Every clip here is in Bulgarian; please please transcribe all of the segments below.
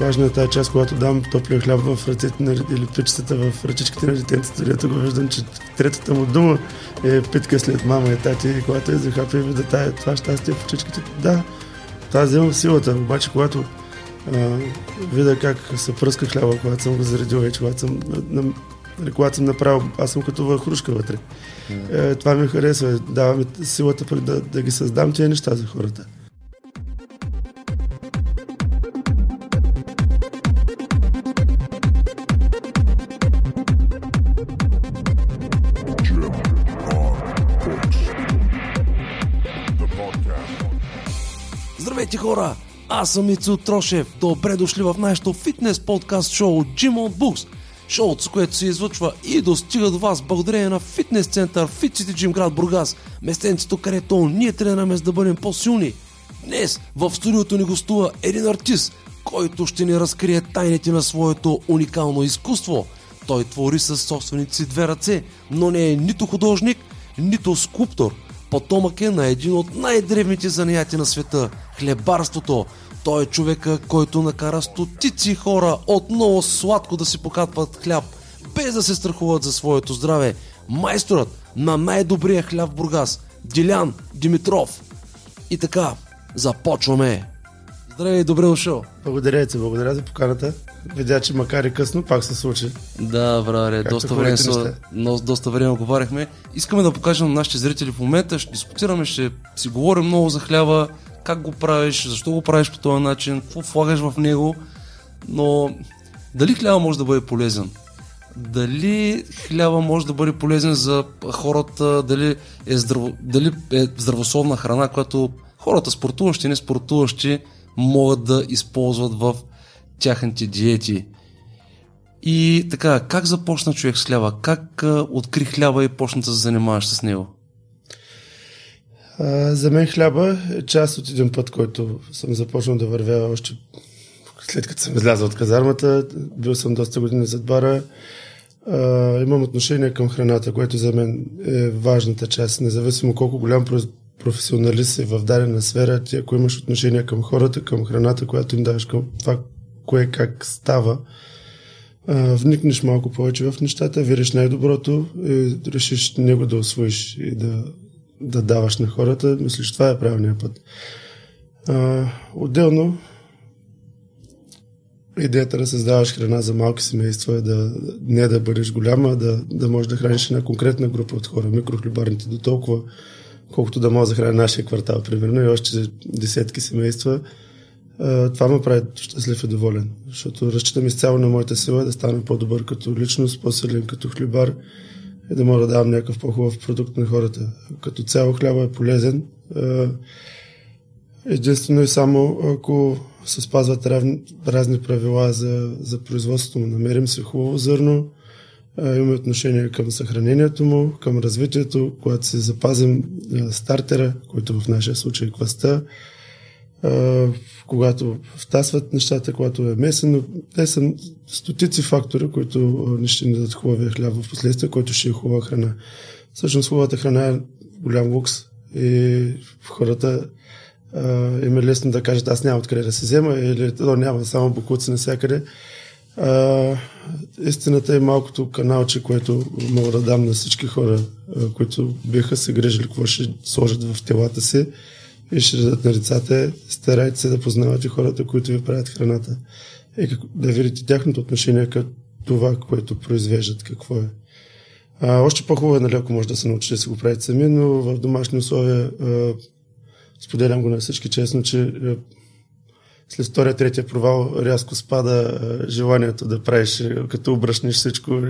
важна е тази част, когато дам топлия хляб в ръцете на, или в ръчичките на детенцето, дето го виждам, че третата му дума е питка след мама и тати, и когато е захапи и вида тая, това щастие в очичките. Да, това вземам силата, обаче когато а, видя как се пръска хляба, когато съм го заредил вече, когато съм, на, когато съм направил, аз съм като хрушка вътре. Е, това ми харесва, дава ми силата да, да ги създам тези неща за хората. Аз съм Ицу Трошев. Добре дошли в нашото фитнес подкаст шоу Gym on Books. Шоуто, с което се излъчва и достига до вас благодарение на фитнес център Fit City Gym град Бургас. Местенцето, където ние тренираме за да бъдем по-силни. Днес в студиото ни гостува един артист, който ще ни разкрие тайните на своето уникално изкуство. Той твори със собствените си две ръце, но не е нито художник, нито скулптор – потомък е на един от най-древните занятия на света – хлебарството. Той е човека, който накара стотици хора отново сладко да си покатват хляб, без да се страхуват за своето здраве. Майсторът на най-добрия хляб в Бургас – Дилян Димитров. И така, започваме! Здравей, добре дошъл! Благодаря ти, благодаря за поканата видя, че макар и късно, пак се случи. Да, браре, доста време, са, но, доста време говорихме. Искаме да покажем на нашите зрители в момента, ще дискутираме, ще си говорим много за хляба, как го правиш, защо го правиш по този начин, какво влагаш в него, но дали хляба може да бъде полезен? Дали хляба може да бъде полезен за хората, дали е, здраво, дали е здравословна храна, която хората спортуващи и не спортуващи могат да използват в тяхните диети. И така, как започна човек с хляба? Как а, откри хляба и почна да се занимаваш с него? За мен хляба е част от един път, който съм започнал да вървя още след като съм излязъл от казармата. Бил съм доста години зад бара. А, имам отношение към храната, което за мен е важната част. Независимо колко голям професионалист е в дадена сфера, ти ако имаш отношение към хората, към храната, която им даваш, към това, кое как става, а, вникнеш малко повече в нещата, видиш най-доброто и решиш него да освоиш и да, да даваш на хората, мислиш, това е правилният път. А, отделно, идеята да създаваш храна за малки семейства е да не да бъдеш голяма, да, да можеш да храниш една конкретна група от хора, микрохлебарните до толкова, колкото да може да храня нашия квартал, примерно, и още десетки семейства – това ме прави щастлив и доволен, защото разчитам изцяло на моята сила да стана по-добър като личност, по-силен като хлебар и да мога да давам някакъв по-хубав продукт на хората. Като цяло хляба е полезен. Единствено и само ако се спазват разни, разни правила за, за производството му. Намерим се хубаво зърно, имаме отношение към съхранението му, към развитието, когато се запазим стартера, който в нашия случай е кваста, когато втасват нещата, когато е месен, но те са стотици фактори, които не ще ни дадат хубавия хляб в последствие, който ще е хубава храна. Всъщност хубавата храна е голям лукс и хората а, им е лесно да кажат аз няма откъде да се взема или то няма само букуци навсякъде. А, истината е малкото каналче, което мога да дам на всички хора, а, които биха се грежили какво ще сложат в телата си и ще дадат на децата, старайте се да познавате хората, които ви правят храната и как, да видите тяхното отношение към това, което произвеждат, какво е. А, още по-хубаво е, нали, ако може да се научите да си го правите сами, но в домашни условия а, споделям го на всички честно, че а, след втория, третия провал рязко спада а, желанието да правиш, като обръщнеш всичко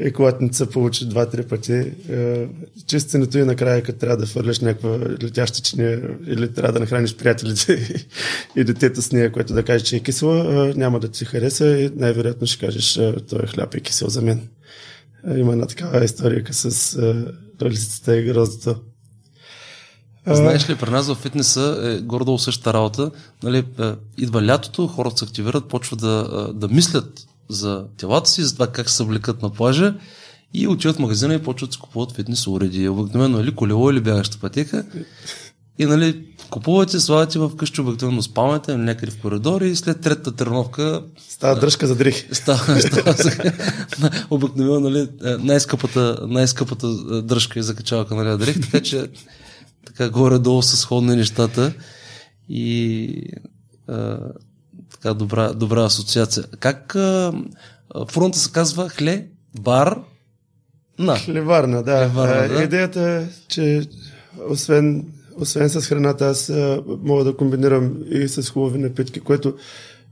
и когато не се получи два-три пъти, е, чистенето и накрая, като трябва да фърляш някаква летяща чиния или трябва да нахраниш приятелите и детето с нея, което да каже, че е кисела, е, няма да ти хареса и най-вероятно ще кажеш, е, той хляб е кисел за мен. Е, има една такава история с е, лисицата и гроздото. Знаеш ли, при нас в фитнеса е гордо същата работа. Нали, е, идва лятото, хората се активират, почват да, да мислят за телата си, за това как се съвлекат на плажа и отиват в магазина и почват да си купуват фитнес уреди. Обикновено или колело или бягаща пътека. И нали, купувате, слагате в къщи, обикновено спалнете някъде в коридори и след третата тренировка Става дръжка за дрехи. става, става обикновено нали, най-скъпата, най-скъпата е, дръжка е закачалка на дрехи, така че така горе-долу са сходни нещата и а, така добра, добра асоциация. Как а, фронта се казва Хле, бар, на. Хлеварна, да. Хлеварна, да. Идеята е, че освен, освен с храната, аз мога да комбинирам и с хубави напитки, което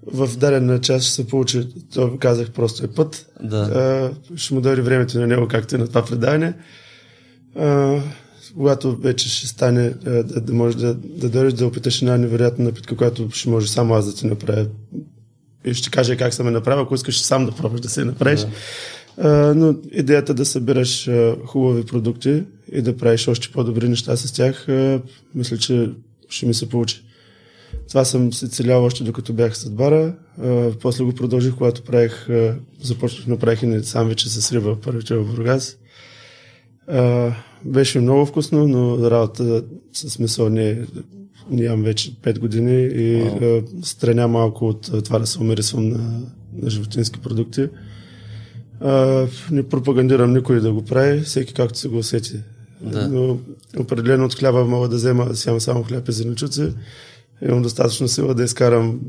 в дадена част ще се получи, то казах просто е път. Да. А, ще му дойде времето на него, както и на това предаване. А, когато вече ще стане а, да, да можеш да, да дойдеш да опиташ една невероятна напитка, която ще може само аз да ти направя. И ще кажа как съм я направил, ако искаш сам да пробваш да се направиш. Да. А, но идеята да събираш а, хубави продукти и да правиш още по-добри неща с тях, мисля, че ще ми се получи. Това съм се целял още докато бях с бара. После го продължих, когато правих, започнах да правих и сам вече с риба първите в Бургас. А, беше много вкусно, но работа с месо не, ям вече 5 години и а, страня малко от това да се умирисвам на, на животински продукти. А, не пропагандирам никой да го прави, всеки както се го усети. Да. Но определено от хляба мога да взема, да сям само хляб и зеленчуци. Имам достатъчно сила да изкарам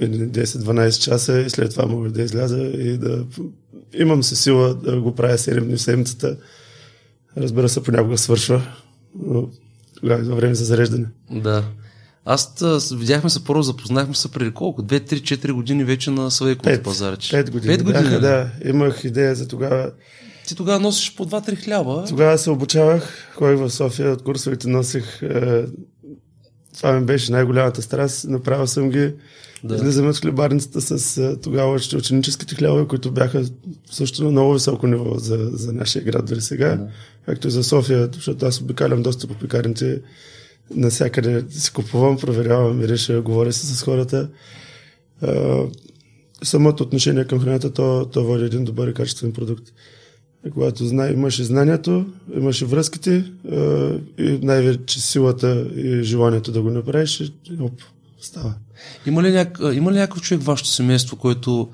едни 10-12 часа и след това мога да изляза и да... Имам се сила да го правя 7 дни в седмицата. Разбира се, понякога свършва, но тогава е време за зареждане. Да. Аз видяхме се първо, запознахме се преди колко? 2-3-4 години вече на Славейковото Пет. пазарче. Пет години. Пет години. бяха, да. Имах идея за тогава. Ти тогава носиш по 2-3 хляба. Тогава се обучавах, ходих в София, от курсовете носих. Е, това ми беше най-голямата страст. Направил съм ги. Да. Излизаме от хлебарницата с е, тогава ученическите хлябове, които бяха също на много високо ниво за, за нашия град дори сега. Да. Както и за София, защото аз обикалям доста по пекарните. Насякъде си купувам, проверявам, мириша, говоря си с хората. Е, самото отношение към храната, то, то води един добър и качествен продукт. И когато зна, имаше знанието, имаше връзките е, и най-вече силата и желанието да го направиш, и, оп, става. Има ли, няк... има ли някакъв човек в вашето семейство, който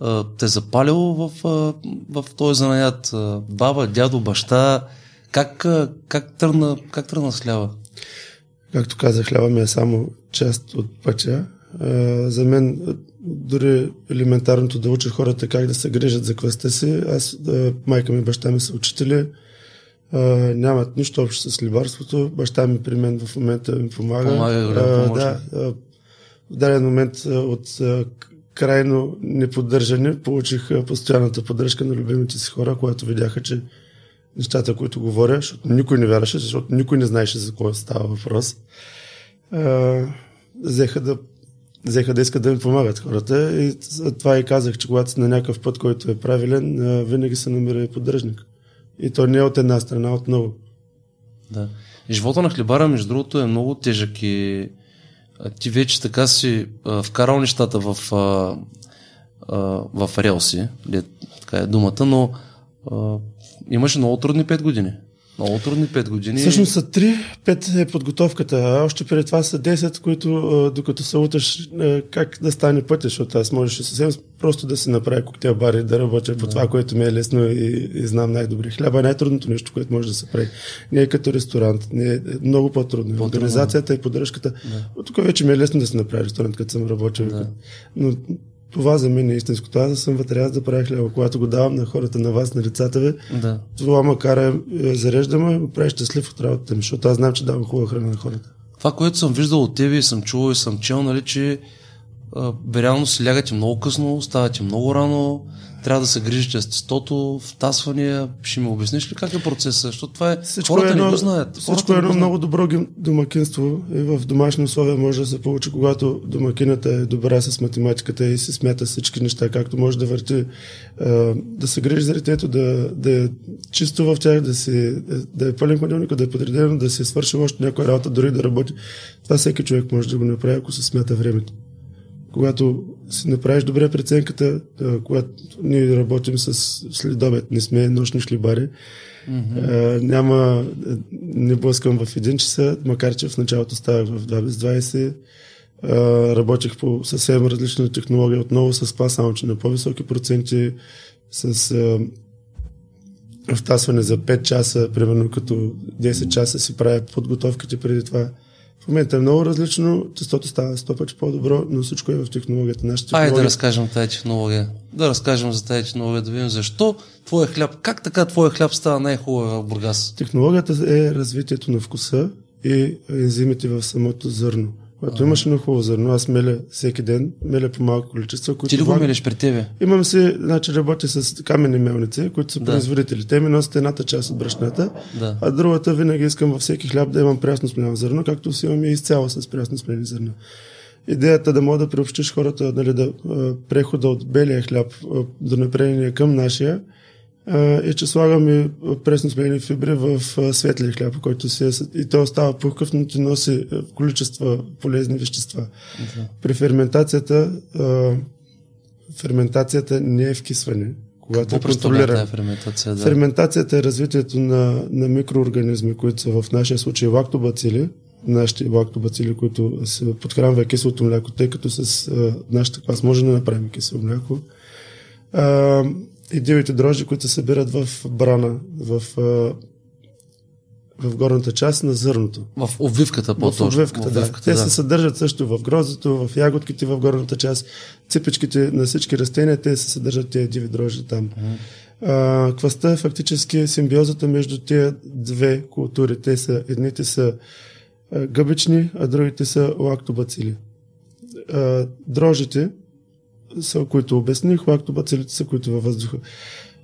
а, те е запалил в, а, в този занаят? А, баба, дядо, баща? Как, а, как, тръгна, как тръгна с хляба? Както казах, хляба ми е само част от пътя. А, за мен дори елементарното да уча хората как да се грижат за квъста си. Аз, а, майка ми баща ми са учители, а, нямат нищо общо с либарството. Баща ми при мен в момента ми помага. Помага, голям А, помощник. да, а, в даден момент от крайно неподдържане получих постоянната поддръжка на любимите си хора, когато видяха, че нещата, които говоря, защото никой не вярваше, защото никой не знаеше за какво става въпрос, взеха да взеха да искат да ми помагат хората и това и казах, че когато си на някакъв път, който е правилен, винаги се намира и поддръжник. И то не е от една страна, а от много. Да. Живота на хлебара, между другото, е много тежък и ти вече така си а, вкарал нещата в, а, а, в релси, ли, така е думата, но а, имаше много трудни 5 години. Много трудни 5 години. Всъщност са 3, 5 е подготовката, а още преди това са 10, които докато се уташ как да стане пътя, защото аз можеше съвсем просто да се направя коктейл бар и да работя по това, което ми е лесно и, и знам най-добре. Хляба е най-трудното нещо, което може да се прави. Не е като ресторант, не е много по-трудно. По-трудно. Организацията и поддръжката. Да. Тук вече ми е лесно да се направи ресторант, като съм работил. Да. Но това за мен е истинското. Аз да съм вътре, аз да правя хляба. Когато го давам на хората, на вас, на децата ви, Да. това ме кара, е, зарежда ме, го прави щастлив от работата ми, защото аз знам, че давам хубава храна на хората. Това, което съм виждал от тебе и съм чувал и съм чел, нали, че а, реално си лягате много късно, ставате много рано, трябва да се грижите с тестото, втасвания. Ще ми обясниш ли как е процесът? Защото това е... Всичко хората е едно, не го знаят. Всичко е едно много добро домакинство и в домашни условия може да се получи, когато домакината е добра с математиката и се смята всички неща, както може да върти, а, да се грижи за детето, да, да е чисто в тях, да, си, да е пълен хладилник, да е подредено, да се свърши още някоя работа, дори да работи. Това всеки човек може да го направи, ако се смята времето. Когато си направиш добре преценката, когато ние работим с следобед, не сме нощни шлибари, mm-hmm. няма, не блъскам в един часа, макар че в началото ставах в 2 без 20, а, работих по съвсем различна технология, отново с това, само че на по-високи проценти, с втасване за 5 часа, примерно като 10 часа си правя подготовките преди това. В момента е много различно, тестото става 100 пъти по-добро, но всичко е в технологията. Нашата технология... Айде да разкажем тази технология. Да разкажем за тази технология, да видим защо твоя хляб, как така твоя хляб става най-хубав в Бургас? Технологията е развитието на вкуса и ензимите в самото зърно. Когато имаш едно хубаво зърно, аз меля всеки ден, меля по малко количество. Ти ли го мелиш при тебе? Имам си, значи работя с каменни мелници, които са да. производители. Те ми носят едната част от брашната, да. а другата винаги искам във всеки хляб да имам прясно смеляно зърно, както си имам и изцяло с прясно смелени зърна. Идеята да мога да приобщиш хората, нали, да прехода от белия хляб до напредения към нашия, е, че слагаме пресно смелени фибри в светлия хляб, който си е, и той остава пухкав, но ти носи количества полезни вещества. Okay. При ферментацията ферментацията не е вкисване. Когато Какво е контролирана. ферментация? Да. Ферментацията е развитието на, на микроорганизми, които са в нашия случай лактобацили, нашите лактобацили, които се подхранва киселото мляко, тъй като с а, нашата клас може да направим кисело мляко. А, и дивите дрожжи, които се събират в брана, в, в горната част на зърното. В обвивката по-точно. В обвивката, да. Те да. се съдържат също в грозото, в ягодките в горната част, ципичките на всички растения, те се съдържат тези диви дрожжи там. Mm-hmm. А, кваста е фактически симбиозата между тези две култури. Те са, едните са гъбични, а другите са лактобацили. А, дрожжите, са, които обясних, лактобацилите са, които във въздуха.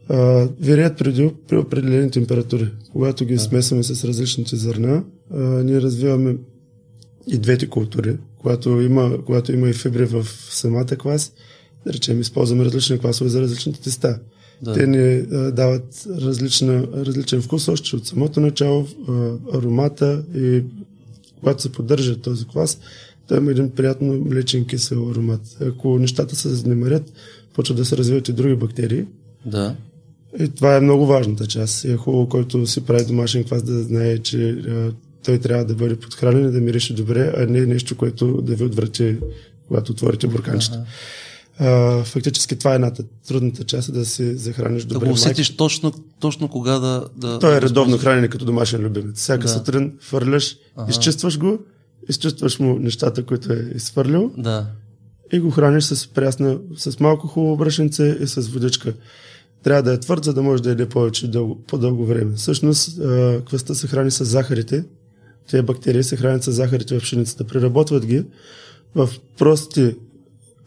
А, виреят преди при определени температури. Когато ги смесваме с различните зърна, а, ние развиваме и двете култури. Когато има, когато има и фибри в самата квас, да речем, използваме различни квасове за различните теста. Да. Те ни а, дават различна, различен вкус още от самото начало, а, аромата и когато се поддържа този квас, той има един приятно млечен кисел аромат. Ако нещата се занемарят, почват да се развиват и други бактерии. Да. И това е много важната част. И е хубаво, който си прави домашен квас, да знае, че а, той трябва да бъде подхранен и да мирише добре, а не нещо, което да ви отврати, когато отворите бурканчето. А, фактически това е едната трудната част, да се захраниш добре. Да го усетиш точно, точно кога да... да Той е редовно хранене като домашен любимец. Всяка да. сутрин фърляш, ага. изчистваш го изчувстваш му нещата, които е изхвърлил да. и го храниш с прясна, с малко хубаво брашенце и с водичка. Трябва да е твърд, за да може да яде повече дълго, по-дълго време. Всъщност, квъста се храни с захарите. Тези бактерии се хранят с захарите в пшеницата. Преработват ги в прости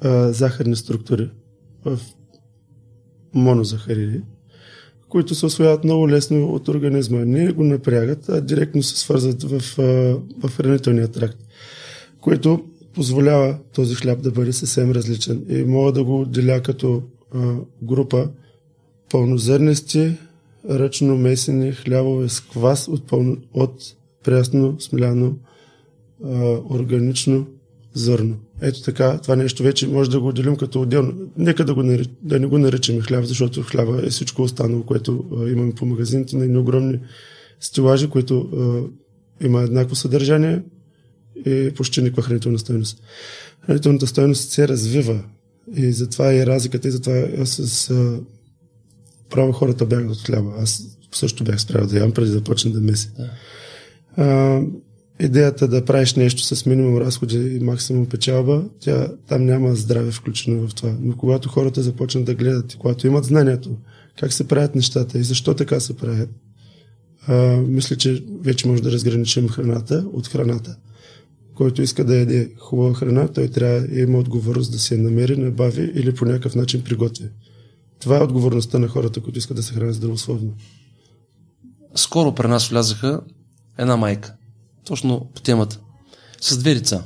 а, захарни структури, в монозахариди които се освояват много лесно от организма. Не го напрягат, а директно се свързват в, в хранителния тракт, което позволява този хляб да бъде съвсем различен. И мога да го отделя като а, група пълнозърнести, ръчно месени хлябове с квас от, пълно, от прясно, смляно, а, органично зърно. Ето така, това нещо вече може да го отделим като отделно. Нека да, го нареч... да не го наричаме хляб, защото хляба е всичко останало, което а, имаме по магазините на едни огромни стилажи, които а, има еднакво съдържание и почти никаква хранителна стоеност. Хранителната стоеност се развива и затова е разликата и затова аз с а, право хората бягат от хляба. Аз също бях справил да ям преди да почна да меся. Да. А, идеята да правиш нещо с минимум разходи и максимум печалба, тя, там няма здраве включено в това. Но когато хората започнат да гледат и когато имат знанието как се правят нещата и защо така се правят, а, мисля, че вече може да разграничим храната от храната. Който иска да яде хубава храна, той трябва да има отговорност да се намери, набави или по някакъв начин приготви. Това е отговорността на хората, които искат да се хранят здравословно. Скоро при нас влязаха една майка точно по темата, с две деца,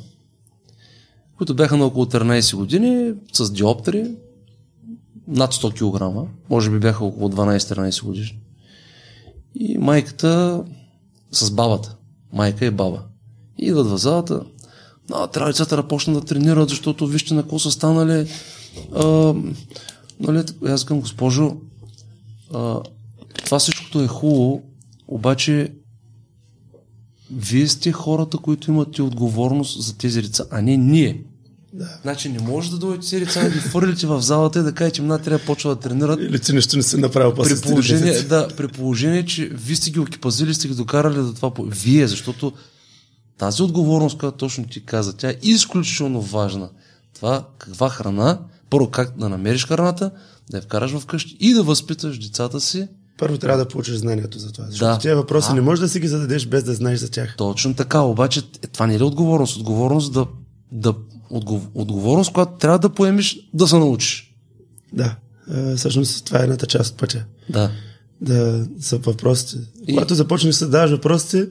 които бяха на около 13 години, с диоптери, над 100 кг, може би бяха около 12-13 години. И майката с бабата. Майка е баба. И идват в залата. а, трябва децата да почнат да тренират, защото вижте на какво са станали. А, нали, аз към госпожо, а, това всичкото е хубаво, обаче вие сте хората, които имате отговорност за тези деца, а не ние. Да. Значи не може да дойдете тези деца да ги фърлите в залата и да кажете, мна трябва да почва да тренират. Или ти нещо не си направил При положение, да, при положение, че вие сте ги окипазили, сте ги докарали до това. Вие, защото тази отговорност, която точно ти каза, тя е изключително важна. Това каква храна, първо как да намериш храната, да я вкараш вкъщи и да възпиташ децата си Първо трябва да получиш знанието за това. Защото Да. тези въпроси А. не можеш да си ги зададеш без да знаеш за тях. Точно така, обаче е, това не е ли отговорност? Отговорност да, да отгов, отговорност, която трябва да поемеш да се научиш. Да. А, всъщност това е едната част от пътя. Да. Да са въпросите. И-. Когато започнеш да задаваш въпросите,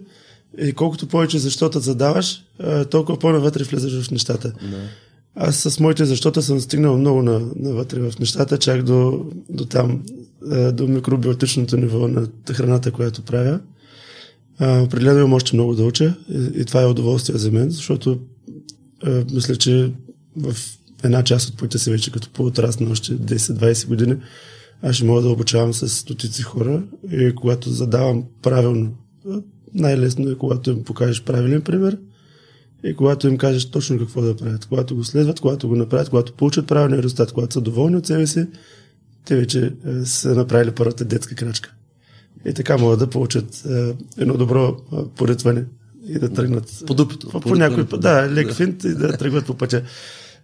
и колкото повече защота задаваш, толкова по-навътре влизаш в нещата. да. Аз с моите защота съм стигнал много на, навътре в нещата, чак до, до там, а, до микробиотичното ниво на храната, която правя. А, определено имам още много да уча и, и това е удоволствие за мен, защото а, мисля, че в една част от пътя си вече като по-отрасна още 10-20 години, аз ще мога да обучавам с стотици хора и когато задавам правилно, а, най-лесно е когато им покажеш правилен пример и когато им кажеш точно какво да правят. Когато го следват, когато го направят, когато получат правилния резултат, когато са доволни от себе си, те вече е, са направили първата детска крачка. И така могат да получат е, едно добро е, поритване и да тръгнат По дупето. по, по някой път. Да, лек Да. финт и да тръгват по пътя.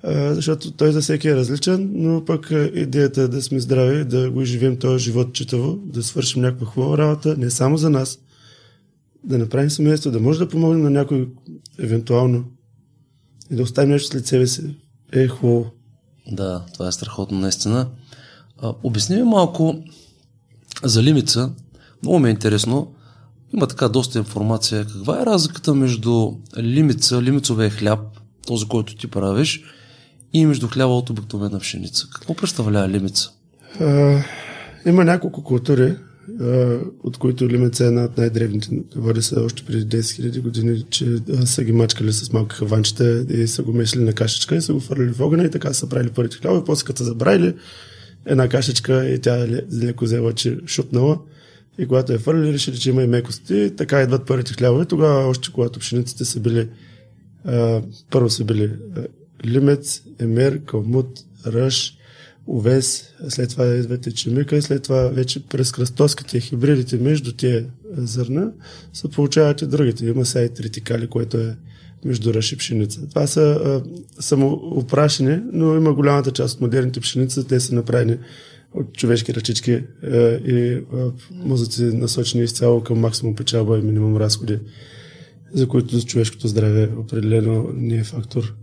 А, защото той за всеки е различен, но пък идеята е да сме здрави, да го живеем този живот читаво, да свършим някаква хубава работа, не само за нас, да направим семейство, да може да помогнем на някой евентуално и да оставим нещо след себе си. Е хубаво. Да, това е страхотно наистина. А, обясни ми малко за лимица. Много ми е интересно. Има така доста информация. Каква е разликата между лимица, лимицовия хляб, този, който ти правиш, и между хляба от обикновена пшеница? Какво представлява лимица? А, има няколко култури, от които лимеца е една от най-древните. Води се още преди 10 000 години, че са ги мачкали с малки хаванчета и са го мешали на кашичка и са го фърлили в огъня и така са правили първите хляба. И после като забравили една кашичка и тя ле- леко взела, че шупнала. И когато я фърлили, решили, че има и мекости. Така идват първите хлябове. Тогава, още когато пшениците са били първо са били лимец, емер, калмут, ръж, овес, след това идват ечемика, след това вече през кръстоските и хибридите между тия зърна се получават и другите. Има сега и тритикали, което е между ръж и пшеница. Това са а, самоопрашени, но има голямата част от модерните пшеница, те са направени от човешки ръчички а, и а, мозъци насочени изцяло към максимум печалба и минимум разходи, за които човешкото здраве определено не е фактор.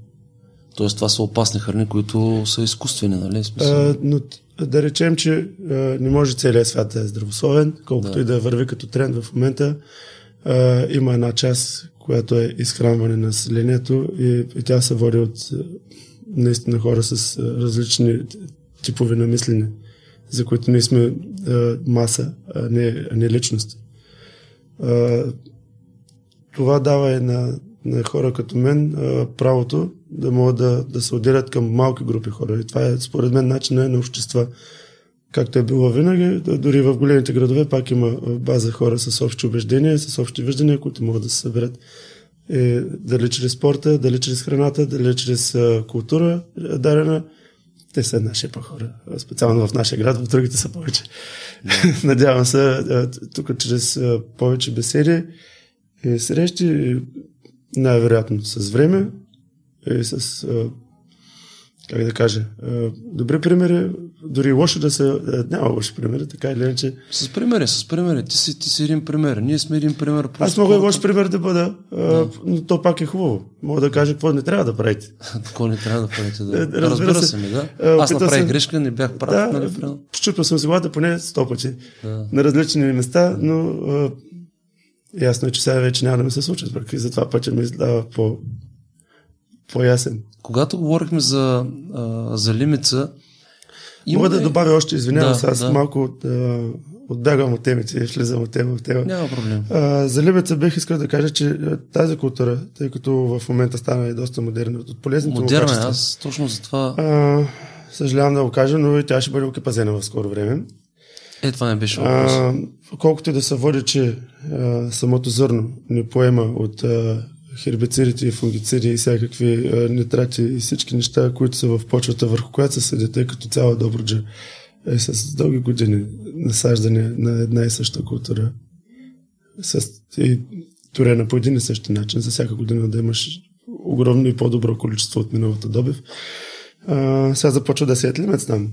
Тоест, това са опасни храни, които са изкуствени, нали? А, но т- да речем, че а, не може целият свят да е здравословен, колкото Да. и да върви като тренд в момента. А, има една част, която е изхранване на населението и, и тя се води от наистина хора с различни типове на мислене, за които ние сме а, маса, а не, а не личност. А, това дава и на, на хора като мен правото да могат да, да се отделят към малки групи хора. И това е според мен начина на общества. Както е било винаги, дори в големите градове пак има база хора с общи убеждения, с общи виждания, които могат да се съберат. Е, дали чрез спорта, дали чрез храната, дали чрез култура дарена. Те са наши по хора. Специално в нашия град, в другите са повече. Надявам се, тук чрез повече беседи и срещи, най-вероятно с време и с, а, как да кажа, а, добри примери, дори лошо да са, а, няма лоши примери, така или иначе. С примери, с примери. Ти си, ти си един пример. Ние сме един пример. Аз мога и лош пример да бъда, а, но то пак е хубаво. Мога да кажа какво не трябва да правите. Какво не трябва да правите? Да. Е, разбира Разбира се. се, ми, да. Аз направих съм- грешка, не бях прав, Да, нали? Чупил съм главата поне сто пъти Да. на различни места, но а, ясно е, че сега вече няма да ми се случат, пък и затова пътя ми издава по, по-ясен. Когато говорихме за, а, за лимица, Има Мога да добавя още, извинявам Да, се, аз да. малко а, отбягвам от темите и влизам от тема в тема. Няма проблем. А, за Либеца бих искал да кажа, че тази култура, тъй като в момента стана и доста модерна, от полезните Модерна е, качества, аз точно за това... а, съжалявам да го кажа, но и тя ще бъде окепазена в скоро време. Е, това не беше въпрос. А, колкото и да се води, че а, самото зърно не поема от а, хербицидите и фунгициди и всякакви а, нитрати и всички неща, които са в почвата, върху която се съди, тъй като цяла Добруджа е с дълги години насаждане на една и съща култура. С, и турена по един и същи начин, за всяка година да имаш огромно и по-добро количество от миналата добив. А, сега започва да се ед лимец там.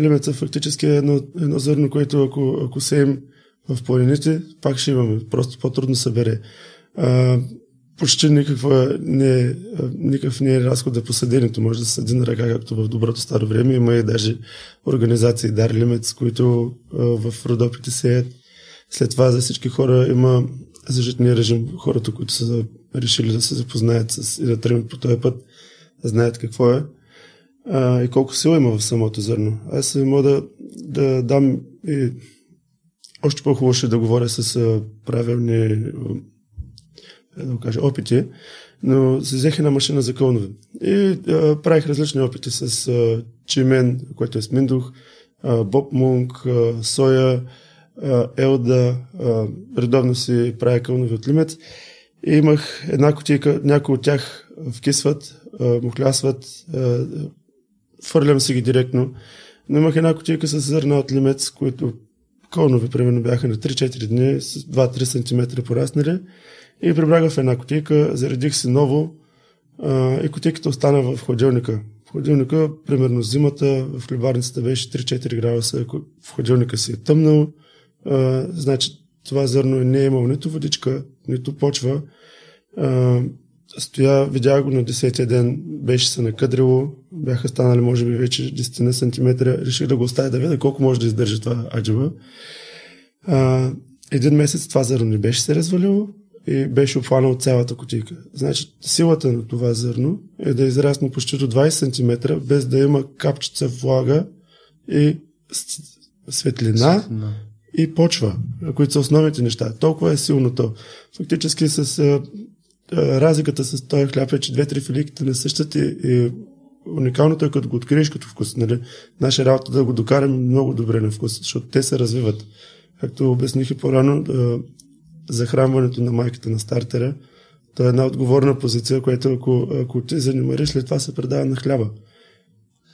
Лимеца фактически е едно, едно зърно, което ако, ако сеем в планините, пак ще имаме. Просто по-трудно се бере. А, почти никаква не, никакъв не е разход да посаденето. Може да се съди на ръка, както в доброто старо време. Има и даже организации Дар Лимец, които а, в Родопите сеят. След това за всички хора има зажитния режим. Хората, които са решили да се запознаят с, и да тръгнат по този път, знаят какво е а, и колко сила има в самото зърно. Аз мога да, да дам и още по-хубаво ще да говоря с правилни а, да кажа, опити, но се взех една машина за кълнове. И а, правих различни опити с а, чимен, което е с миндух, а, боб мунк, а, соя, а, елда, а, редовно си правя кълнове от лимец. И имах една кутийка, някои от тях вкисват, а, мухлясват, а, фърлям си ги директно. Но имах една кутийка с зърна от лимец, които кълнове, примерно, бяха на 3-4 дни, с 2-3 см пораснали. И прибрагах в една кутийка, заредих си ново а, и кутийката остана в хладилника. В хладилника, примерно зимата, в хлебарницата беше 3-4 градуса, в хладилника си е тъмнал, а, значи това зърно не е имало нито водичка, нито почва. А, стоя, видях го на 10-я ден, беше се накъдрило, бяха станали може би вече 10 см, реших да го оставя да видя колко може да издържи това аджеба. А, един месец това зърно не беше се развалило и беше обхванал цялата кутийка. Значи силата на това зърно е да израсне почти до 20 см, без да има капчица влага и светлина Да. и почва, които са основните неща. Толкова е силно то. Фактически с разликата с този хляб е, че две-три филиките не същат и, и уникалното е като го откриеш като вкус. Нали? Наша работа е да го докараме много добре на вкус, защото те се развиват. Както обясних и по-рано, а, захранването на майката на стартера, то е една отговорна позиция, която ако, ако ти занимариш, след това се предава на хляба.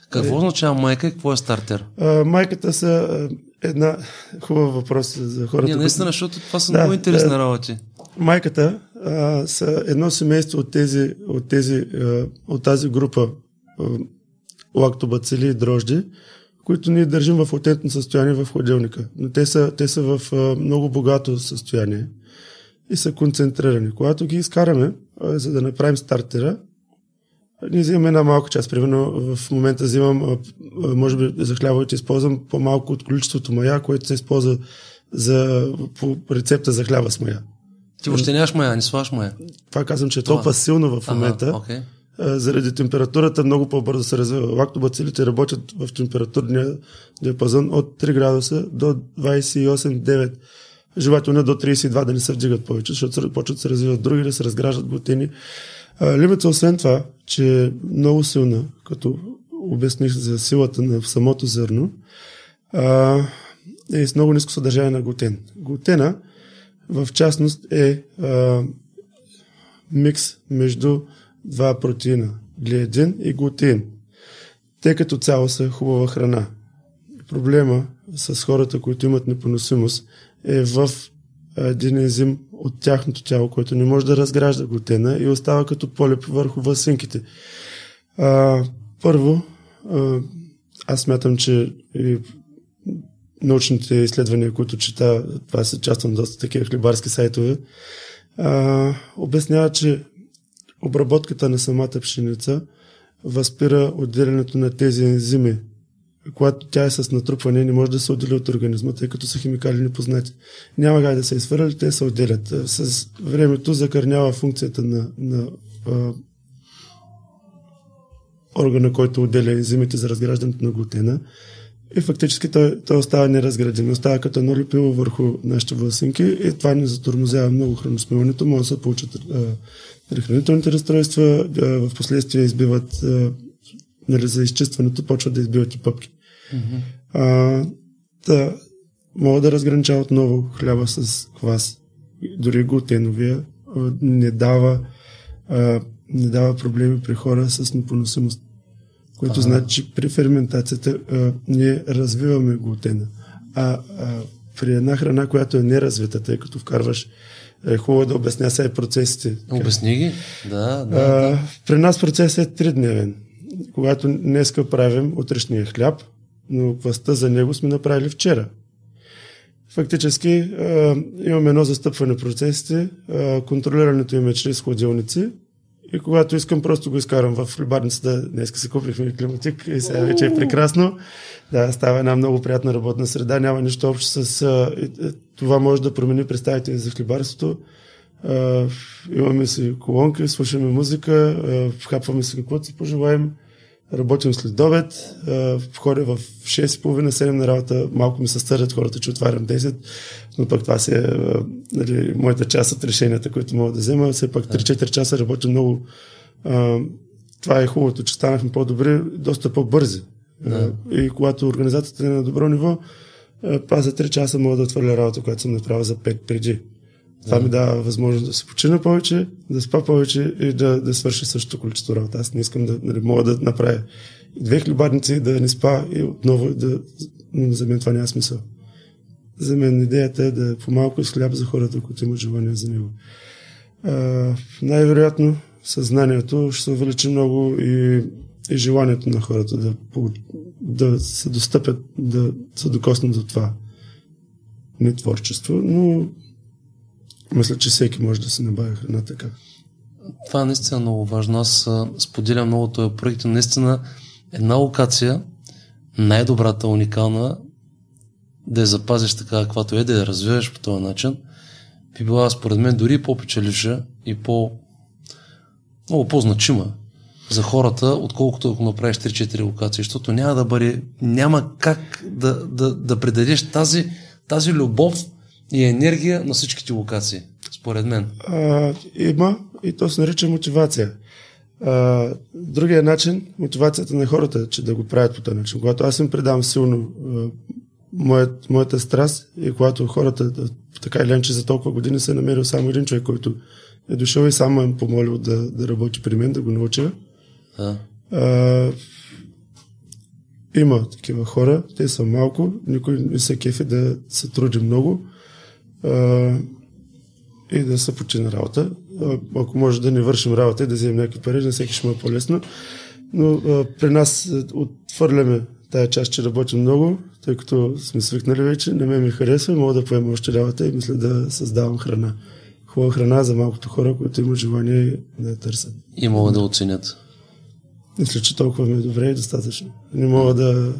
Какво означава майка и какво е стартер? А, майката са една хубав въпрос за хората. Които- наистина, защото това са Да, много интересни работи. майката а, са едно семейство от тези, от тези, а, от тази група а, лактобацили и дрожди, които ние държим в латентно състояние в хладилника. Но те са, те са в а, много богато състояние и са концентрирани. Когато ги изкараме, а, за да направим стартера, ние взимаме една малка част. Примерно в момента взимам, може би за хлябовете използвам по-малко от количеството мая, което се използва за, по рецепта за хляба с мая. Ти въобще нямаш мая, не слагаш мая. Това казвам, че е толкова силно в момента, Ага, а, заради температурата много по-бързо се развива. Лактобацилите работят в температурния диапазон от 3 градуса до 28-9. Желателно е до 32 да не се вдигат повече, защото почват да се развиват други, да се разграждат глутени. А, Лимица, освен това, че е много силна, като обясних за силата на самото зърно, а, е с много ниско съдържание на глутен. Глутена, в частност, е а, микс между два протеина глиадин и глутеин. Те като цяло са хубава храна. Проблема с хората, които имат непоносимост, е в един ензим от тяхното тяло, който не може да разгражда глутена и остава като полип върху въсинките. А, първо, а, аз смятам, че и научните изследвания, които чета, това се част на доста такива хлебарски сайтове, а, обяснява, че обработката на самата пшеница възпира отделянето на тези ензими. Когато тя е с натрупване, не може да се отдели от организма, тъй като са химикали непознати. Няма как да се изхвърлят, те се отделят. С времето закърнява функцията на, на а, органа, който отделя ензимите за разграждането на глутена. И фактически той, той остава неразграден. Остава като едно лепило върху нашите власинки и това ни затормозява много храносмиването. Може да се получат а, хранителните разстройства, а, в последствие избиват а, нали, за изчистването, почват да избиват и пъпки. Mm-hmm. А, да, мога да разгранича отново хляба с квас. Дори глутеновия не дава а, не дава проблеми при хора с непоносимост. Което ага. значи, че при ферментацията а, ние развиваме глутена. А, а при една храна, която е неразвита, тъй като вкарваш е хубаво да обясня сега процесите. Обясни ги. Да, да, а, да. При нас процесът е тридневен. Когато днеска правим утрешния хляб, но кваста за него сме направили вчера. Фактически а, имаме едно застъпване процесите, а, контролирането им е чрез хладилници, и когато искам, просто го изкарам в хлебарницата. Днеска си купихме климатик и сега вече е прекрасно. Да, става една много приятна работна среда. Няма нищо общо с... А, това може да промени представите за хлебарството. Имаме си колонки, слушаме музика, а, вхапваме си каквото си пожелаем. Работим след обед, ходя в 6.30-7 на работа, малко ми се стърят хората, че отварям 10, но пък това си е нали, моята част от решенията, които мога да взема. Все пак 3-4 часа работя много. Това е хубавото, че станахме по-добри, доста по-бързи. Да. И когато организацията е на добро ниво, аз за 3 часа мога да отвърля работа, която съм направил за 5 преди. Това ми дава възможност да се почина повече, да спа повече и да, да свърша същото количество работа. Аз не искам да нали, мога да направя две хлебарници, да не спа и отново да... За мен това няма смисъл. За мен идеята е да е по-малко с хляб за хората, които имат желание за него. А, най-вероятно съзнанието ще се увеличи много и, и желанието на хората да, да се достъпят, да се докоснат до това. Не творчество, но мисля, че всеки може да се набави храна така. Това е наистина много важно. Аз споделям много този проект. Наистина една локация, най-добрата, уникална, да я запазиш така, каквато е, да я развиваш по този начин, би била според мен дори по-печеливша и по много по-значима за хората, отколкото ако направиш 3-4 локации, защото няма да бъде, няма как да, да, да предадеш тази, тази любов и енергия на всичките локации, според мен. А, има и то се нарича мотивация. А, другия начин, мотивацията на хората че да го правят по този начин. Когато аз им предам силно а, моят, моята страст и когато хората, така или иначе за толкова години се е намерил само един човек, който е дошъл и само е помолил да, да работи при мен, да го науча. А. А, има такива хора, те са малко, никой не се кефи да се труди много и да се почина работа. Ако може да не вършим работа и да вземем някакви пари, на всеки ще му е по-лесно. Но а, при нас отвърляме тая част, че работим много, тъй като сме свикнали вече, не ме ми харесва, мога да поема още работа и мисля да създавам храна. Хубава храна за малкото хора, които имат желание да я търсят. И могат да оценят. Мисля, че толкова ми е добре и достатъчно. Не мога да,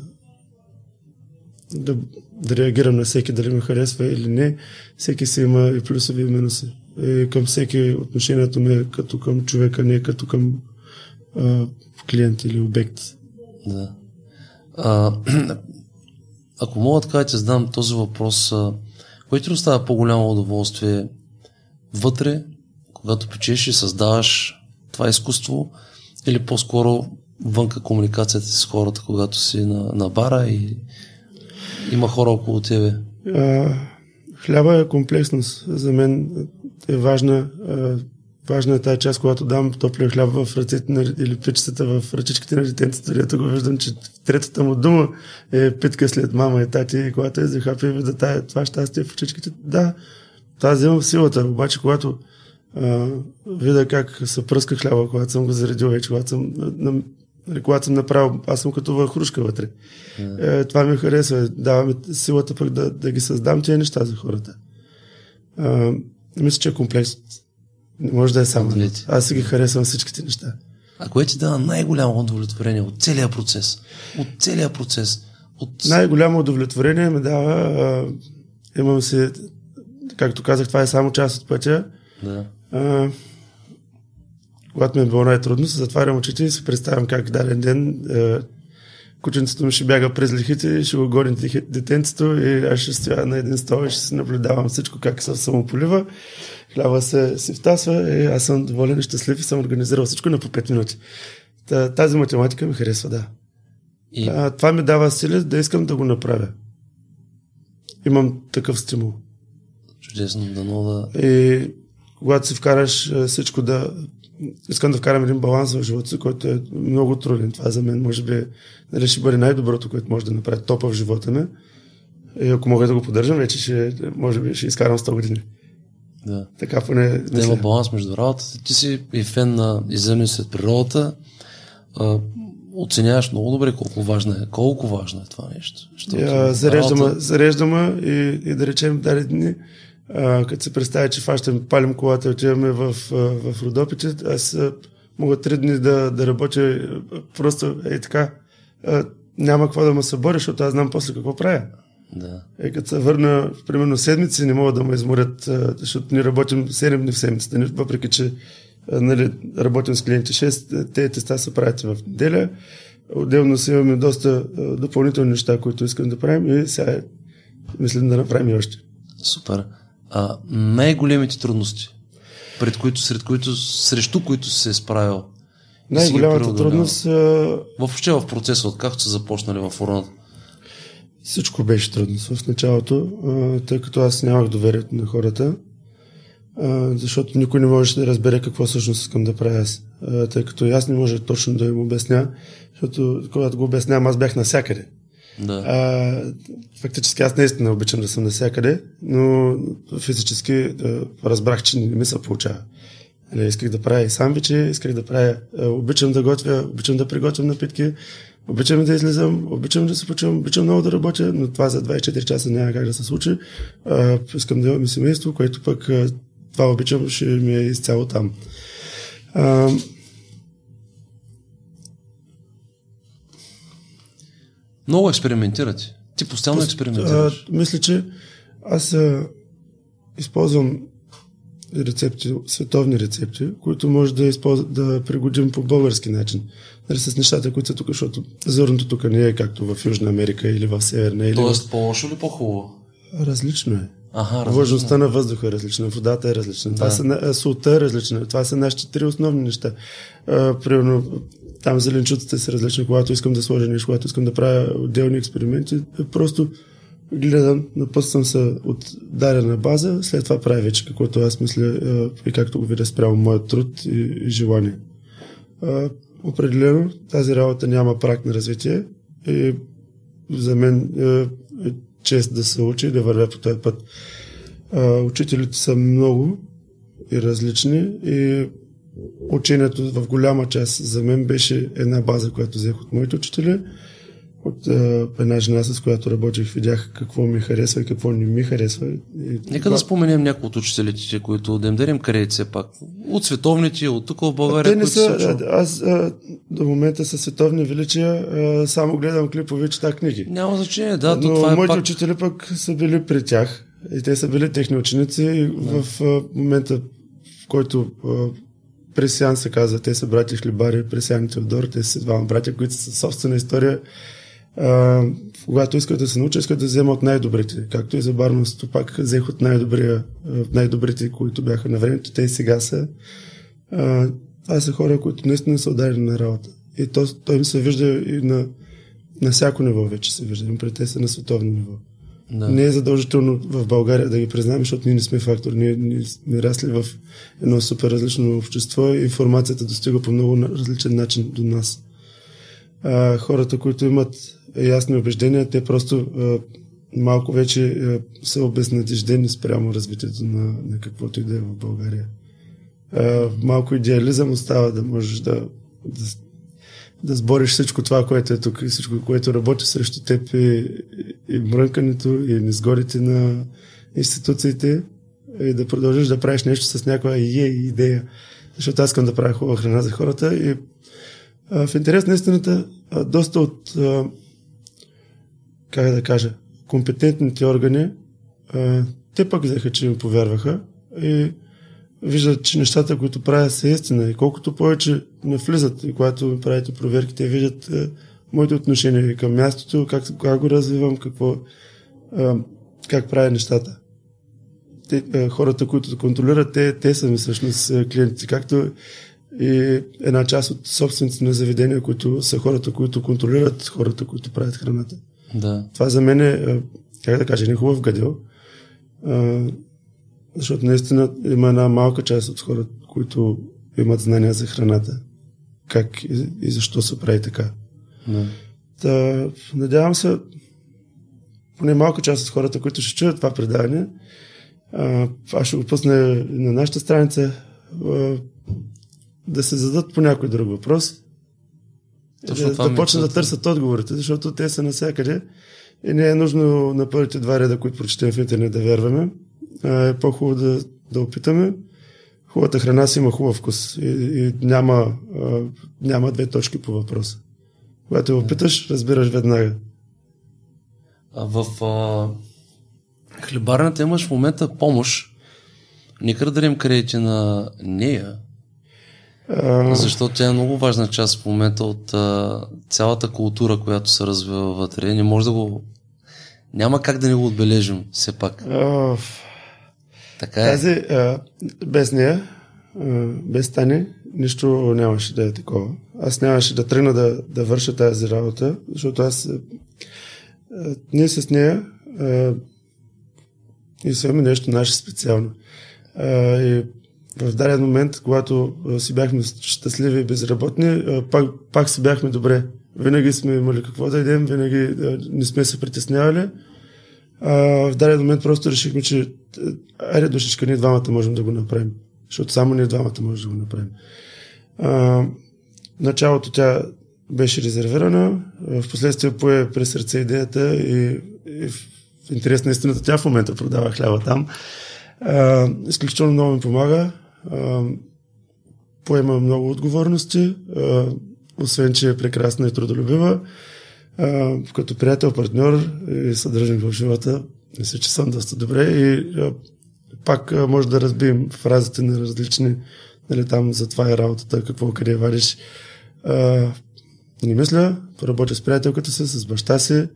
да, да реагирам на всеки дали ме харесва или не. Всеки си има и плюсови и минуси. И към всеки отношението ми е като към човека, не като към а, клиент или обект. Да. А, ако мога така да ти задам този въпрос, а, кое ти остава по-голямо удоволствие вътре, когато печеш и създаваш това изкуство, или по-скоро вънка комуникацията с хората, когато си на, на бара и има хора около тебе? А, хляба е комплексност. За мен е важна, а, важна е тази част, когато дам топлия хляб в ръцете на, или пичетата в ръчичките на детенцата, където го виждам, че третата му дума е питка след мама и тати, и когато е захапи вида тая, това щастие в ръчичките. Да, тази имам силата, обаче когато а, видя как се пръска хляба, когато съм го заредил вече, когато съм на, когато съм направил, аз съм като върхрушка вътре. Yeah. Е, това ми харесва. Дава ми силата пък да, да ги създам тези неща за хората. А, мисля, че е комплекс. Не може да е само. Отвлече. Аз си ги харесвам всичките неща. А кое ти дава най-голямо удовлетворение от целия процес? От целия процес? От... Най-голямо удовлетворение ми дава, а, имам си, както казах, това е само част от пътя. Да. А, когато ми е било най-трудно, се затварям очите и си представям как даден ден е, кученцето ми ще бяга през лихите ще го гони детенцето и аз ще стоя на един стол и ще се наблюдавам всичко как се самополива. Хляба се си втасва и аз съм доволен и щастлив и съм организирал всичко на по 5 минути. Тази математика ми харесва, да. И... А, това ми дава сили да искам да го направя. Имам такъв стимул. Чудесно, да... И когато си вкараш всичко да... Искам да вкарам един баланс в живота си, който е много труден. Това за мен може би нали, ще бъде най-доброто, което може да направи топа в живота ми. И ако мога да го поддържам, вече ще, може би ще изкарам 100 години. Да. Така поне. Да има баланс между работата. Ти си и фен на изземни след природата. А, оценяваш много добре колко важно е, колко важно е това нещо. Я, зареждам, работа... зареждам и, и да речем дали дни, а, като се представя, че фащам, палим колата, отиваме в, в Родопите, аз мога три дни да, да работя просто е така. А, няма какво да ме съборя, защото аз знам после какво правя. Да. Е, като се върна, примерно седмици, не могат да ме изморят, защото ни работим 7 дни в седмицата, въпреки че нали, работим с клиенти 6, те теста се правят в неделя. Отделно си имаме доста допълнителни неща, които искам да правим и сега мислим да направим и още. Супер. А най-големите трудности, пред които, сред които, срещу които се е справил? Най-голямата трудност... Въобще в процеса, откакто са започнали в фороната? Всичко беше трудност в началото, тъй като аз нямах доверието на хората защото никой не може да разбере какво всъщност искам да правя аз. Тъй като аз не може точно да им обясня, защото когато го обяснявам, аз бях навсякъде. Да. А, фактически аз наистина обичам да съм навсякъде, но физически а, разбрах, че не ми се получава. Нали, исках да правя и самвичи, исках да правя, а, обичам да готвя, обичам да приготвям напитки, обичам да излизам, обичам да се почувам, обичам много да работя, но това за 24 часа няма как да се случи. А, искам да имам и семейство, което пък това обичам, ще ми е изцяло там. А, Много експериментирате. Ти постоянно Пост, експериментираш. А, мисля, че аз а, използвам рецепти, световни рецепти, които може да, използва, да пригодим по български начин. Нали, с нещата, които са тук, защото зърното тук не е както в Южна Америка или в Северна. Или Тоест в... по-лошо или по-хубаво? Различно е. Ага, Влажността на въздуха е различна, водата е различна, да. това са, солта е различна. Това са нашите три основни неща. А, примерно, там зеленчуците са различни, когато искам да сложа нещо, когато искам да правя отделни експерименти, просто гледам, напъствам се от дадена база, след това правя вече каквото аз мисля и както го видя спрямо моят труд и, и желание. Определено тази работа няма прак на развитие и за мен е чест да се учи и да вървя по този път. Учителите са много и различни и учението в голяма част за мен беше една база, която взех от моите учители. От а, една жена, с която работех, видях какво ми харесва и какво не ми харесва. И Нека това... да споменем някои от учителите, които да им дарим кредит все пак. От световните, от тук в България. Те не са, са аз а, до момента са световни величия, а, само гледам клипове, чета книги. Няма значение, да. Но това е моите пак... учители пък са били при тях. И те са били техни ученици. Да. в а, момента, в който а, Пресян се казва, те са братя Хлебари, Пресян и Теодор, те са двама братя, които са собствена история а, когато искат да се научат, искат да вземат най-добрите. Както и за барменството, пак взех от най-добрия, най-добрите, които бяха на времето, те и сега са. А, това са хора, които наистина са ударени на работа. И то, той им се вижда и на, на всяко ниво вече се вижда. Им те са на световно ниво. Да. Не е задължително в България да ги признаем, защото ние не сме фактор. Ние, ние сме расли в едно супер различно общество и информацията достига по много различен начин до нас. А, хората, които имат ясни убеждения, те просто а, малко вече а, са обезнадеждени спрямо развитието на, на каквото и да е в България. А, малко идеализъм остава да можеш да, да, да сбориш всичко това, което е тук и всичко, което работи срещу теб и, и мрънкането и незгодите на институциите и да продължиш да правиш нещо с някаква е идея. Защото аз искам да правя хубава храна за хората и а, в интерес на истината, а, доста от а, как да кажа, компетентните органи, а, те пък взеха, че ми повярваха и виждат, че нещата, които правят, са истина. И колкото повече не влизат и когато ми правите проверки, те виждат е, моите отношения към мястото, как, как го развивам, какво, е, как правя нещата. Те, е, хората, които контролират, те, те са ми всъщност е, клиентите, както и една част от собствениците на заведения, които са хората, които контролират хората, които правят храната. Да. Това за мен е, как да кажа, не хубав гадил, а, защото наистина има една малка част от хората, които имат знания за храната. Как и, и защо се прави така. да. Та, надявам се, поне малка част от хората, които ще чуят това предаване, а, аз ще го пусна на нашата страница, а, да се зададат по някой друг въпрос. Точно да, това да е почнат да търсят отговорите, защото те са навсякъде. И не е нужно на първите два реда, които прочетем в интернет, да вярваме. А, е по-хубаво да, да опитаме. Хубавата храна си има хубав вкус и, и няма, а, няма две точки по въпроса. Когато я опиташ, разбираш веднага. А в а, хлебарната имаш в момента помощ. Нека да дадем кредити на нея, А, защото тя е много важна част в момента от а, цялата култура, която се развива вътре. Не може да го... Няма как да не го отбележим, все пак. а, Така е. Тази, а, без нея, а, без Тани, нищо нямаше да е такова. Аз нямаше да тръгна да, да върша тази работа, защото аз а, ние с нея а, и имаме нещо наше специално. А, и в даден момент, когато си бяхме щастливи и безработни, пак, пак си бяхме добре. Винаги сме имали какво да идем, винаги не сме се притеснявали. В даден момент просто решихме, че айде душичка, ние двамата можем да го направим. Защото само ние двамата можем да го направим. А, началото тя беше резервирана, в последствие пое през сърце идеята и, и в интерес на истината тя в момента продава хляба там. А, изключително много ми помага. А, поема много отговорности, а, освен, че е прекрасна и трудолюбива. Като приятел, партньор и съдръжник в живота, мисля, че съм доста добре и пак може да разбием фразите на различни, нали, там за това е работата, какво, къде вадиш. А, не мисля, работя с приятелката си, с баща си,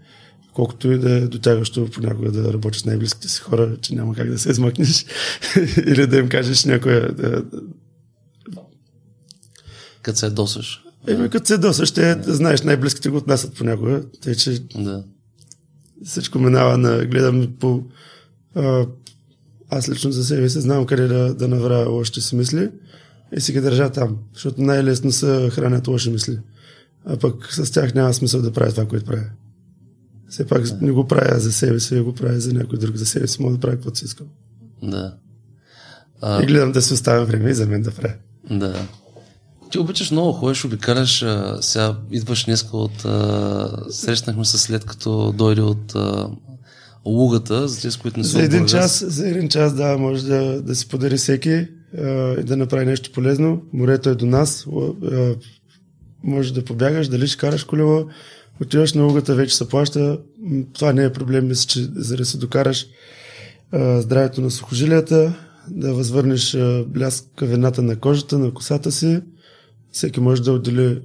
колкото и да е дотягащо понякога да работиш с най-близките си хора, че няма как да се измъкнеш или да им кажеш някоя... Да, Като се досаш. Еми, като се доса, ще знаеш, най-близките го отнасят понякога, тъй че Да. всичко минава на гледам по... А, аз лично за себе си знам къде да, да навра лошите си мисли и си ги държа там, защото най-лесно са хранят лоши мисли. А пък с тях няма смисъл да правя това, което правя. Все пак не го правя за себе си, го правя за някой друг. За себе си мога да правя каквото си искам. Да. И А, гледам да си оставям време и за мен да правя. да. Ти обичаш много, ходиш, обикаляш. а, Сега идваш днеска от... А, срещнахме се след като дойде от а, Лугата, за тези, които не са За един час, за един час, да, може да, да си подари всеки и да направи нещо полезно. Морето е до нас. А, може да побягаш, дали ще караш колело, отиваш на лугата, вече се плаща. Това не е проблем, мисля, че за да се докараш а, здравето на сухожилията, да възвърнеш бляскавината на кожата, на косата си. Всеки може да отдели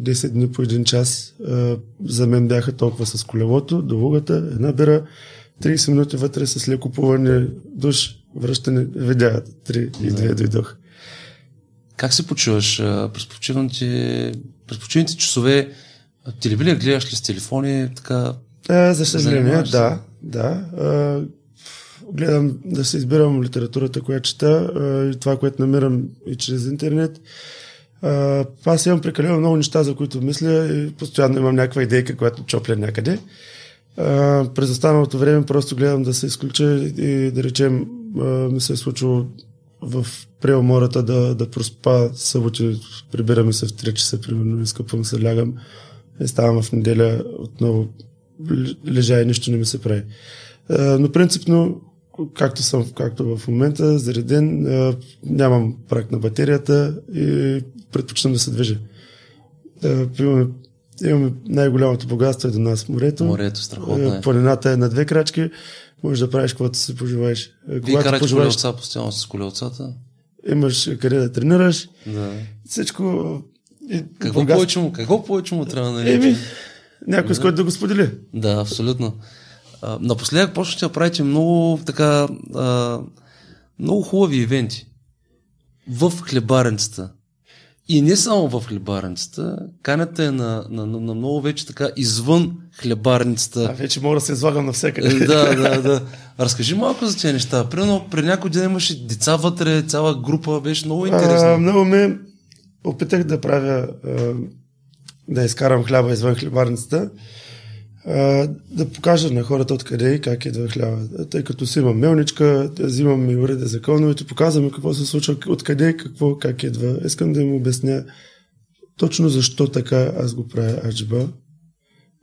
10 дни по един час. За мен бяха толкова с колелото, до лугата, една бира, 30 минути вътре с леко плуване, душ, връщане, видя, 3 и 2 дойдох. Как се почуваш през почивните, през почивните часове? Телевизия гледаш ли с телефони? Така, А, за съжаление, да, да. А, гледам да се избирам литературата, която чета а, и това, което намирам и чрез интернет. А, аз имам прекалено много неща, за които мисля и постоянно имам някаква идейка, която чопля някъде. А, през останалото време просто гледам да се изключа и да речем а, ми се е случило в преумората да, да проспа съботи, прибираме се в 3 часа, примерно, изкъпвам се, лягам и ставам в неделя отново лежа и нищо не ми се прави. А, но принципно, както съм, както в момента, зареден, нямам прак на батерията и предпочитам да се движа. Имаме, имаме най-голямото богатство е до нас морето. морето, страхотно е. Планината е на две крачки. Можеш да правиш каквото си пожелаеш. Вие карате пожелаеш, колелца постоянно с колелцата? имаш къде да тренираш. Да. Всичко... И Какво, Бургас- повече му, какво повече му трябва да Еми, нарича? някой с който да го сподели. Да, абсолютно. А, напоследък почнахте да правите много така а, много хубави ивенти в хлебарницата. И не само в хлебарницата, канята е на, на, на, на много вече така извън А хлебарницата. вече мога да се излагам навсякъде. да, да, да. Разкажи малко за тези неща. Примерно, при някой ден имаше деца вътре, цяла група, беше много А, интересно. много ме опитах да правя, а, да изкарам хляба извън хлебарницата, да покажа на хората откъде и как идва хляба. Тъй като си имам мелничка, взимам и уреда за кълновете, показвам и какво се случва, откъде, какво, как идва. Искам да им обясня точно защо така аз го правя аджиба.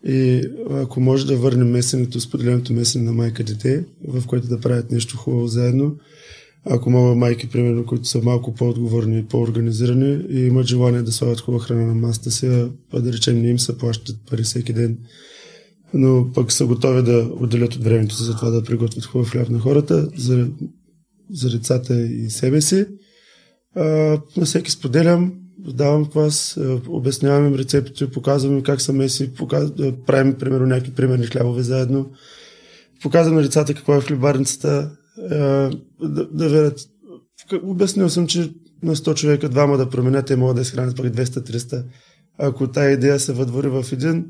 И ако може да върнем месенето, споделеното месене на майка-дете, в което да правят нещо хубаво заедно, ако мога майки, примерно, които са малко по-отговорни и по-организирани и имат желание да слагат хубава храна на масата си, а да речем не им се плащат пари всеки ден, но пък са готови да отделят от времето си за това да приготвят хубав хляб на хората, за, за децата и себе си. А, на всеки споделям, давам клас, обяснявам им рецептите, показвам им как са меси, показ... правим, примерно, някакви примерни хлябове заедно. Показвам на децата какво е в хлебарницата, да, да верят. Обяснил съм, че на 100 човека двама да променят, те могат да изхранят пък 200-300. Ако тая идея се въдвори в един,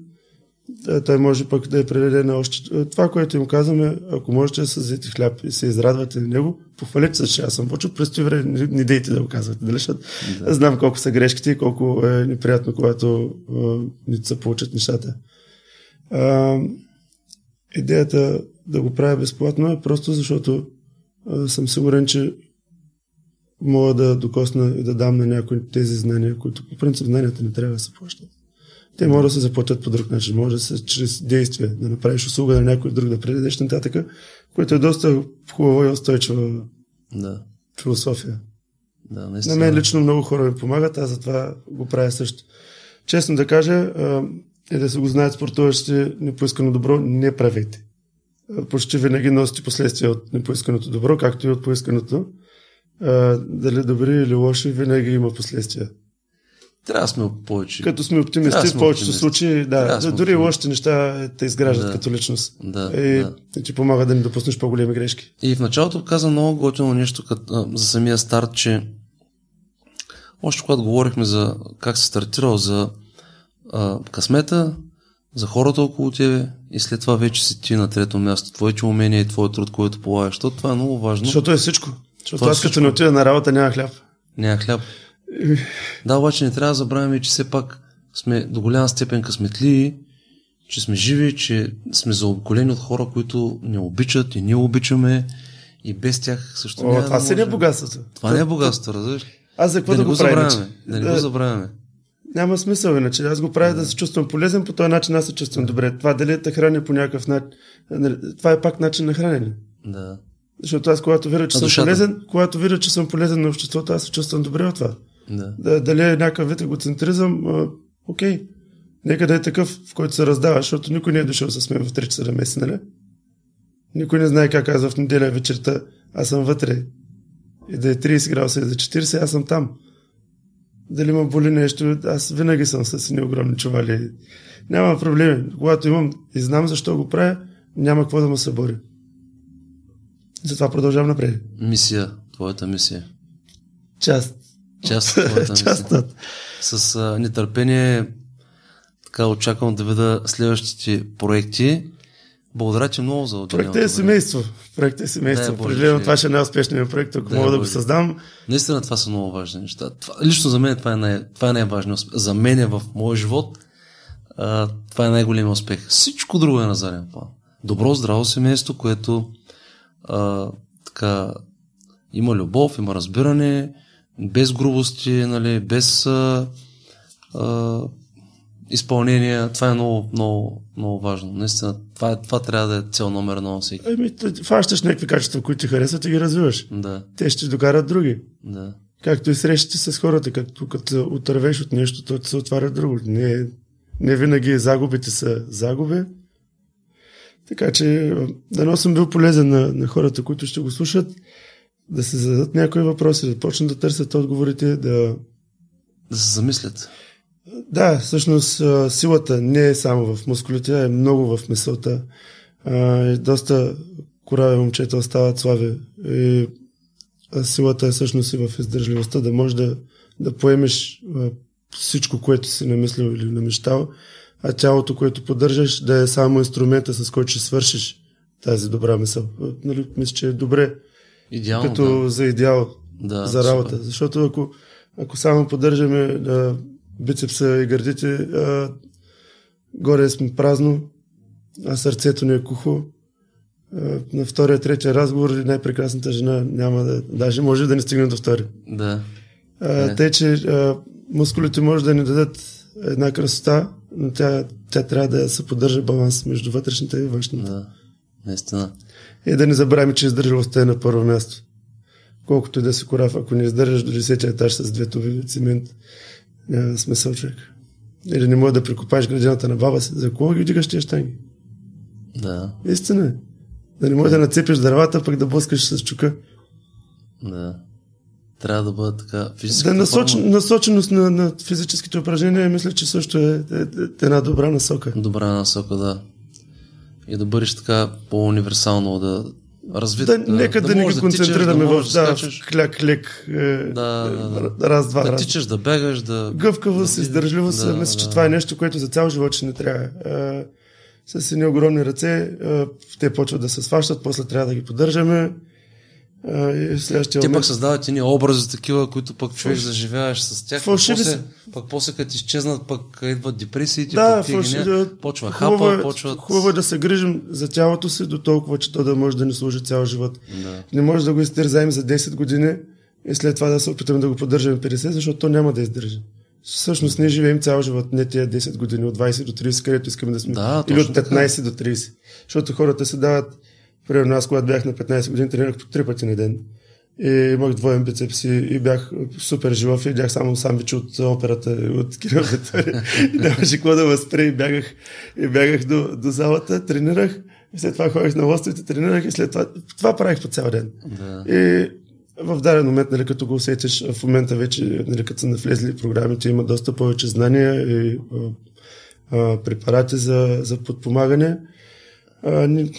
той може пък да я предаде на още. Това, което им казваме, ако можете да взете хляб и се израдвате на него, похвалете се, че аз съм почул през време, не, не дейте да го казвате, дали, защото да. знам колко са грешките и колко е неприятно, когато а, не се получат нещата. А, идеята да го правя безплатно е просто защото а, съм сигурен, че мога да докосна и да дам на някои тези знания, които по принцип знанията не трябва да се плащат. Те могат да се заплатят по друг начин. Може да се чрез действие, да направиш услуга на някой друг, да предадеш нататък, което е доста хубава и устойчива Да, философия. да, На мен лично много хора ми помагат, аз затова го правя също. Честно да кажа, и да се го знаят спортуващите, непоискано добро не правете. Почти винаги носите последствия от непоисканото добро, както и от поисканото. Дали добри или лоши, винаги има последствия. Трябва да сме повече. Като сме оптимисти, в повечето случаи, да, да дори и оптимисти. лошите неща те изграждат Да. като личност. Да, И, да. ти помага да не допуснеш по-големи грешки. И в началото каза много готино нещо като, за самия старт, че още когато говорихме за как се стартирал за а, късмета, за хората около тебе и след това вече си ти на трето място. Твоите умения и твоят труд, който полагаш. Защото това е много важно. Защото е всичко. Защото Това е аз като не отида на работа няма хляб. Няма хляб. Да, обаче не трябва да забравяме, че все пак сме до голяма степен късметливи, че сме живи, че сме заобиколени от хора, които не обичат и ние обичаме и без тях също О, няма това да си не е богатството. Това не е богатство, разбираш? Аз за какво Да да, го го забравяме. иначе? Да не го забравяме. Няма смисъл иначе. Аз го правя да се чувствам полезен, по този начин аз се чувствам добре. Това дали те храня по някакъв начин. Това е пак начин на хранене. Да. Защото аз, когато видя, че На съм душата. полезен, когато видя, че съм полезен на обществото, аз се чувствам добре от това. Да. Да, дали е някакъв вид егоцентризъм, а, окей. Нека да е такъв, в който се раздава, защото никой не е дошъл с мен в 3 часа да меси, нали? Никой не знае как аз в неделя вечерта, аз съм вътре. И да е 30 градуса и за 40, аз съм там. Дали ма боли нещо, аз винаги съм с едни огромни чували. Няма проблеми. Когато имам и знам защо го правя, няма какво да ме събори. Затова продължавам напред. Мисия. Твоята мисия. Част. Част от твоята Част от. С а, нетърпение така очаквам да видя следващите проекти. Благодаря ти много за отделеното Проектът е семейство. Проектът е семейство. Боже, Определено това ще е най-успешният проект, ако Дай мога да го създам. Наистина това са много важни неща. Това, лично за мен това е, най- това е най-важният успех. За мен е в моя живот а, това е най-големият успех. Всичко друго е на заден план. Добро, здраво семейство, което а, така, има любов, има разбиране, без грубости, нали, без а, а, изпълнение. Това е много, много, много важно. Наистина, това, е, това трябва да е цел номер на всеки. Ами, т- фащаш някакви качества, които ти харесват и ги развиваш. Да, Те ще докарат други. да. Както и срещите с хората, като, като отървеш от нещо, то се отваря друго. Не, не винаги загубите са загуби. Така че, дано съм бил полезен на, на хората, които ще го слушат. Да се зададат някои въпроси, да почнат да търсят отговорите, да... Да се замислят. Да, всъщност силата не е само в мускулите, а е много в мисълта. И доста корави момчета остават слаби. И силата е всъщност и в издържливостта, да можеш да, да поемеш всичко, което си намислил или намещал, а тялото, което поддържаш, да е само инструмента, с който ще свършиш тази добра мисъл. Нали, мисля, че е добре Идеално, като да. за идеал Да, за работа. супер. Защото ако, ако само поддържаме а, бицепса и гърдите, а, горе сме празно, а сърцето ни е кухо, а, на втория, третия разговор най-прекрасната жена няма да... Даже може да не стигне до втори. Да. А, Е. Тъй, че а, мускулите може да ни дадат една красота, но тя, тя трябва да се поддържа баланс между вътрешната и външната. Да. Наистина. И да не забравяме, че издържливостта е на първо място. Колкото и да си корав, ако не издържаш до 10 етаж с две туби цимент, няма смисъл човек. Или не може да прикопаеш градината на баба си. За кого ги дигаш тия штанги? Да. Истина е. Да не можеш да нацепиш дървата, пък да блъскаш с чука. Да. Трябва да бъде така. Физическата Да насоч... форма- насоченост на, на физическите упражнения, мисля, че също е, е, е една добра насока. Добра насока, да. И да бъдеш така по-универсално, да развит. Да, нека да, не ги можеш концентрираме в да, в кляк, лек, е, Да, да, е, раз, два, да раз. тичаш, да бегаш, да... Гъвкавост, да, издържливост, да, мисля, че да. това е нещо, което за цял живот ще не трябва. А, с едни огромни ръце, а, те почват да се сващат, после трябва да ги поддържаме. А, и в следващия Те момент... пък създават едни образи такива, които пък човек Фалш- заживяваш с тях. Фалшиви после, пък после като изчезнат, пък идват депресиите, Да, пък ти ги фалши... не, да, почва хубаво, хапа, е, почват... хубаво е да се грижим за тялото си до толкова, че то да може да ни служи цял живот. Да. Не може да го изтързаем за 10 години и след това да се опитаме да го поддържаме 50, защото то няма да издържи. Всъщност ние живеем цял живот, не тия 10 години, от 20 до 30, където искаме да сме. Да, Или от точно така. 15 до 30. Защото хората се дават, примерно аз когато бях на 15 години, тренирах по 3 пъти на ден. И имах двоен бицепс и, и бях супер живов и видях само самбич от операта, от Кирил Ветори. И Нямаше какво да ме спре и бягах, и бягах до, до залата, тренирах. И след това ходих на лостовете, тренирах и след това, това правих по цял ден. Да. И в даден момент, нали, като го усетиш, в момента вече, нали, като са навлезли програмите, има доста повече знания и а, а, препарати за, за подпомагане. А, ни...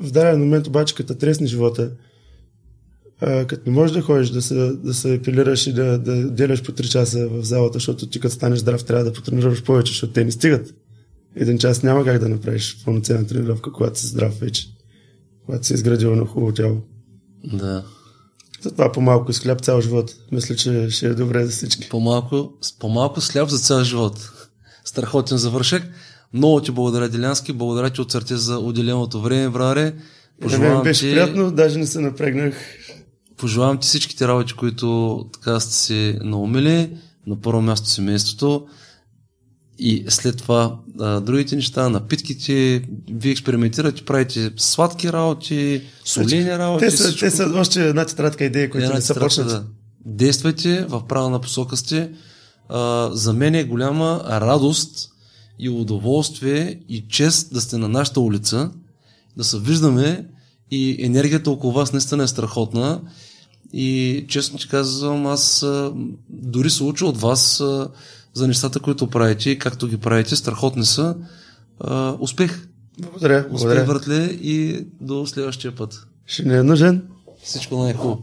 В даден момент обаче, като тресне живота, а, като не можеш да ходиш, да се, да се епилираш и да, да деляш по 3 часа в залата, защото ти като станеш здрав, трябва да потренираш повече, защото те не стигат. Един час няма как да направиш пълноценна тренировка, когато си здрав вече. Когато си изградил на хубаво тяло. да. Затова по-малко с хляб цял живот. Мисля, че ще е добре за всички. По-малко, с по-малко сляп за цял живот. Страхотен завършек. Много ти благодаря, Делянски. Благодаря ти от сърце за отделеното време, браре. Пожелавам беше ти, приятно, даже не се напрегнах. пожелавам ти всичките работи, които така сте си наумили. На първо място семейството. И след това а, другите неща, напитките, вие експериментирате, правите сладки работи, солени работи. Те са, всичко. те са още една тетрадка идеи, които не са почнати. да. Действайте в правилна посока сте. А, за мен е голяма радост и удоволствие и чест да сте на нашата улица, да се виждаме и енергията около вас наистина е страхотна. И честно ти казвам, аз дори се уча от вас за нещата, които правите и както ги правите, страхотни са. А, успех! Благодаря, Успех, благодаря. братле, и до следващия път. Ще не е нужен. Всичко най-хубаво.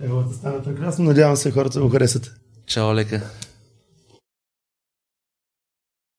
Ево, да стане прекрасно. Надявам се хората да го харесат. Чао, лека!